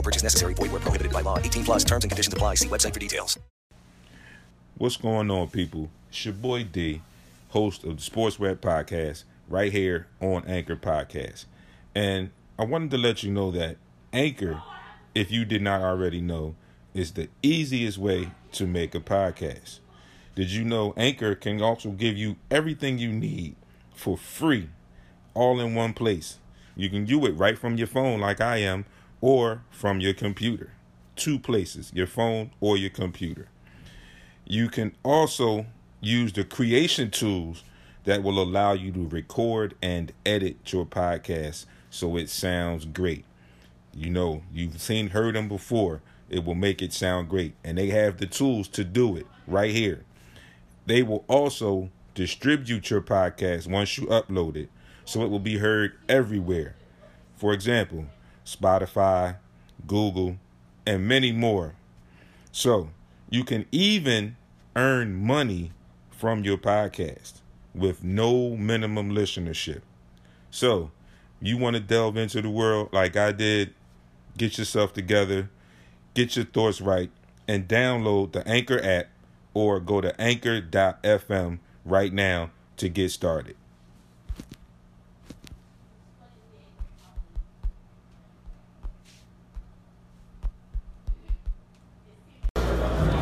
No purchase necessary. Void where prohibited by law. 18 plus terms and conditions apply. See website for details. What's going on, people? It's your boy D, host of the Sports Rap Podcast, right here on Anchor Podcast. And I wanted to let you know that Anchor, if you did not already know, is the easiest way to make a podcast. Did you know Anchor can also give you everything you need for free, all in one place? You can do it right from your phone, like I am, or from your computer. Two places, your phone or your computer. You can also use the creation tools that will allow you to record and edit your podcast so it sounds great. You know, you've seen heard them before. It will make it sound great and they have the tools to do it right here. They will also distribute your podcast once you upload it so it will be heard everywhere. For example, Spotify, Google, and many more. So you can even earn money from your podcast with no minimum listenership. So you want to delve into the world like I did, get yourself together, get your thoughts right, and download the Anchor app or go to anchor.fm right now to get started.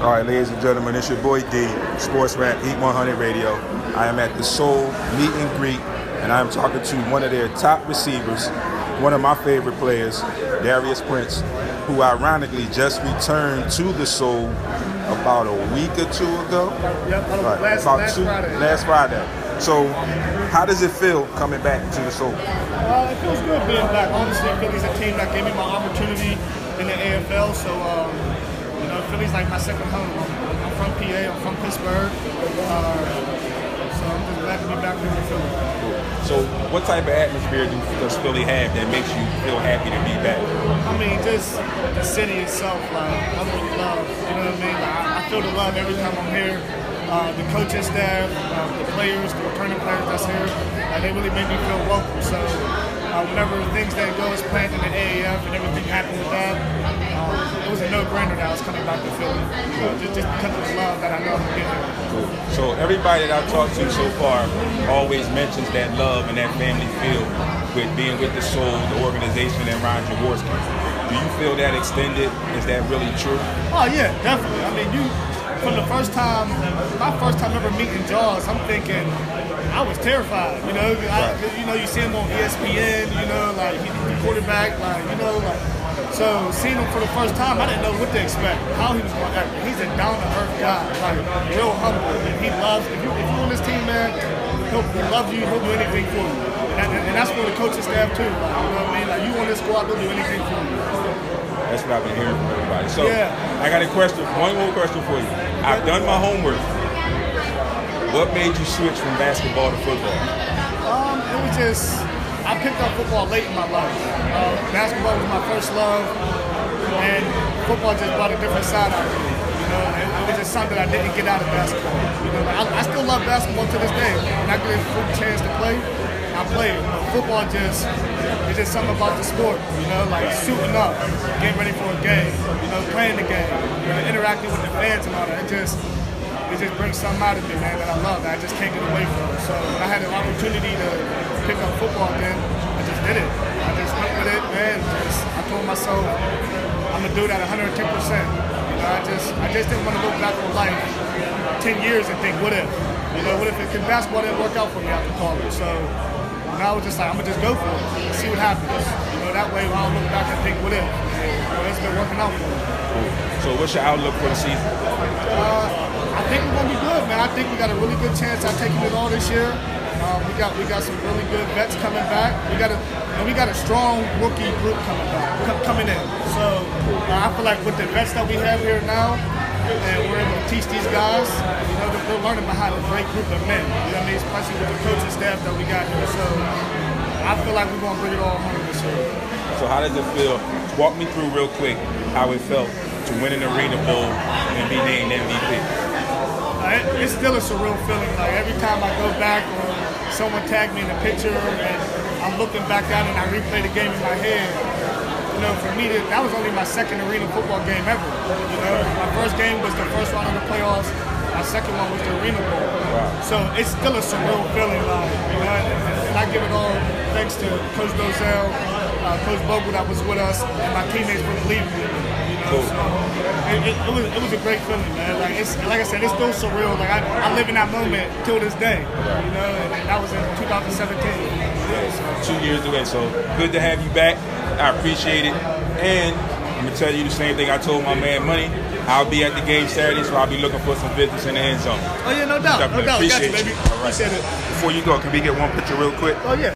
All right, ladies and gentlemen, it's your boy D, Sports Rap Heat 100 Radio. I am at the Soul Meet and Greet, and I am talking to one of their top receivers, one of my favorite players, Darius Prince, who ironically just returned to the Soul about a week or two ago. Yep, Right, last, about last two, Friday. last Friday. So, how does it feel coming back to the Soul? Uh, it feels good being back. Honestly, Philly's a team that gave me my opportunity in the AFL. So, um, you know, Philly's like my second home. I'm, I'm from PA. I'm from Pittsburgh. Uh, so I'm just glad to be back here in Philly. So, what type of atmosphere do, does Philly have that makes you feel happy to be back? I mean, just the city itself, like, I'm really love, you know what I mean? Like, I, I feel the love every time I'm here. Uh, the coaching staff, uh, the players, the returning players that's here, they really make me feel welcome. So, uh, whenever things didn't go as planned in the AAF and everything happened with that, um, it was a no-brainer that I was coming back to Philly. You know, just, just because of the love that I know I'm getting here. So everybody that I've talked to so far always mentions that love and that family feel with being with the Soul, the organization, and Ron Jaworski. Do you feel that extended? Is that really true? Oh yeah, definitely. I mean, you from the first time, my first time ever meeting Jaws, I'm thinking I was terrified. You know, I, you know, you see him on ESPN. You know, like he's the quarterback. Like you know, like so seeing him for the first time, I didn't know what to expect. How he was going to act. He's a down to earth guy, like real humble, and he loves. If you if you're on this team, man, he'll, he loves you. He'll do anything for you. And, that, and that's for the coaching staff too. Like, you know what I mean? Like you on this squad, they'll do anything for you. That's what I've been hearing from everybody. So Yeah. I got a question, one more question for you. I've done my homework. What made you switch from basketball to football? Um, it was just I picked up football late in my life. Uh, basketball was my first love, and football just brought a different side out of me. You know, it, was just something that I didn't get out of basketball. You know, I, I still love basketball to this day. When I get a chance to play, I play. Football just it's just something about the sport. You know, like suiting up, getting ready for a game. You know, playing the game. You know, interacting with the fans and all that. It just it just brings something out of me, man, that I love, that I just can't get away from. So when I had the opportunity to pick up football again, I just did it. I just went with it, man. Just, I told myself, I'm gonna do that 110%. You know, I just I just didn't want to look back on life ten years and think, what if? You know, what if it, basketball didn't work out for me after college? So now I was just like, I'm gonna just go for it and see what happens. You know, that way I don't look back and think, what if? Well, it's been working out for me. So what's your outlook for the season? Uh, I think we're gonna be good, man. I think we got a really good chance at taking it all this year. Um, we got we got some really good vets coming back. We got a and we got a strong rookie group coming back, co- coming in. So uh, I feel like with the vets that we have here now, and we're able to teach these guys, you know, they're, they're learning behind a great group of men. You know what I mean? Especially with the coaching staff that we got here. So I feel like we're gonna bring it all home this year. So how does it feel? Walk me through real quick how it felt to win an Arena Bowl and be named MVP. Uh, it, it's still a surreal feeling. Like every time I go back or someone tagged me in a picture and I'm looking back at it and I replay the game in my head. You know, for me, that that was only my second arena football game ever. You know, my first game was the first round of the playoffs. My second one was the arena bowl. So it's still a surreal feeling, like you know. And, I give it all thanks to Coach Dolezel, uh, Coach Bogle that was with us, and my teammates for believing in me. You know, Cool. so it, it, it was it was a great feeling, man. Like it's like I said, it's still surreal. Like I, I live in that moment till this day. You know, and, and that was in 2017. Two years away, so good to have you back. I appreciate it. And I'm gonna tell you the same thing I told my man Money. I'll be at the game Saturday, so I'll be looking for some business in the end zone. Oh yeah, no doubt, no Definitely doubt. Got you, appreciate baby. you. All right. Appreciate it. Before you go, can we get one picture real quick? Oh yeah.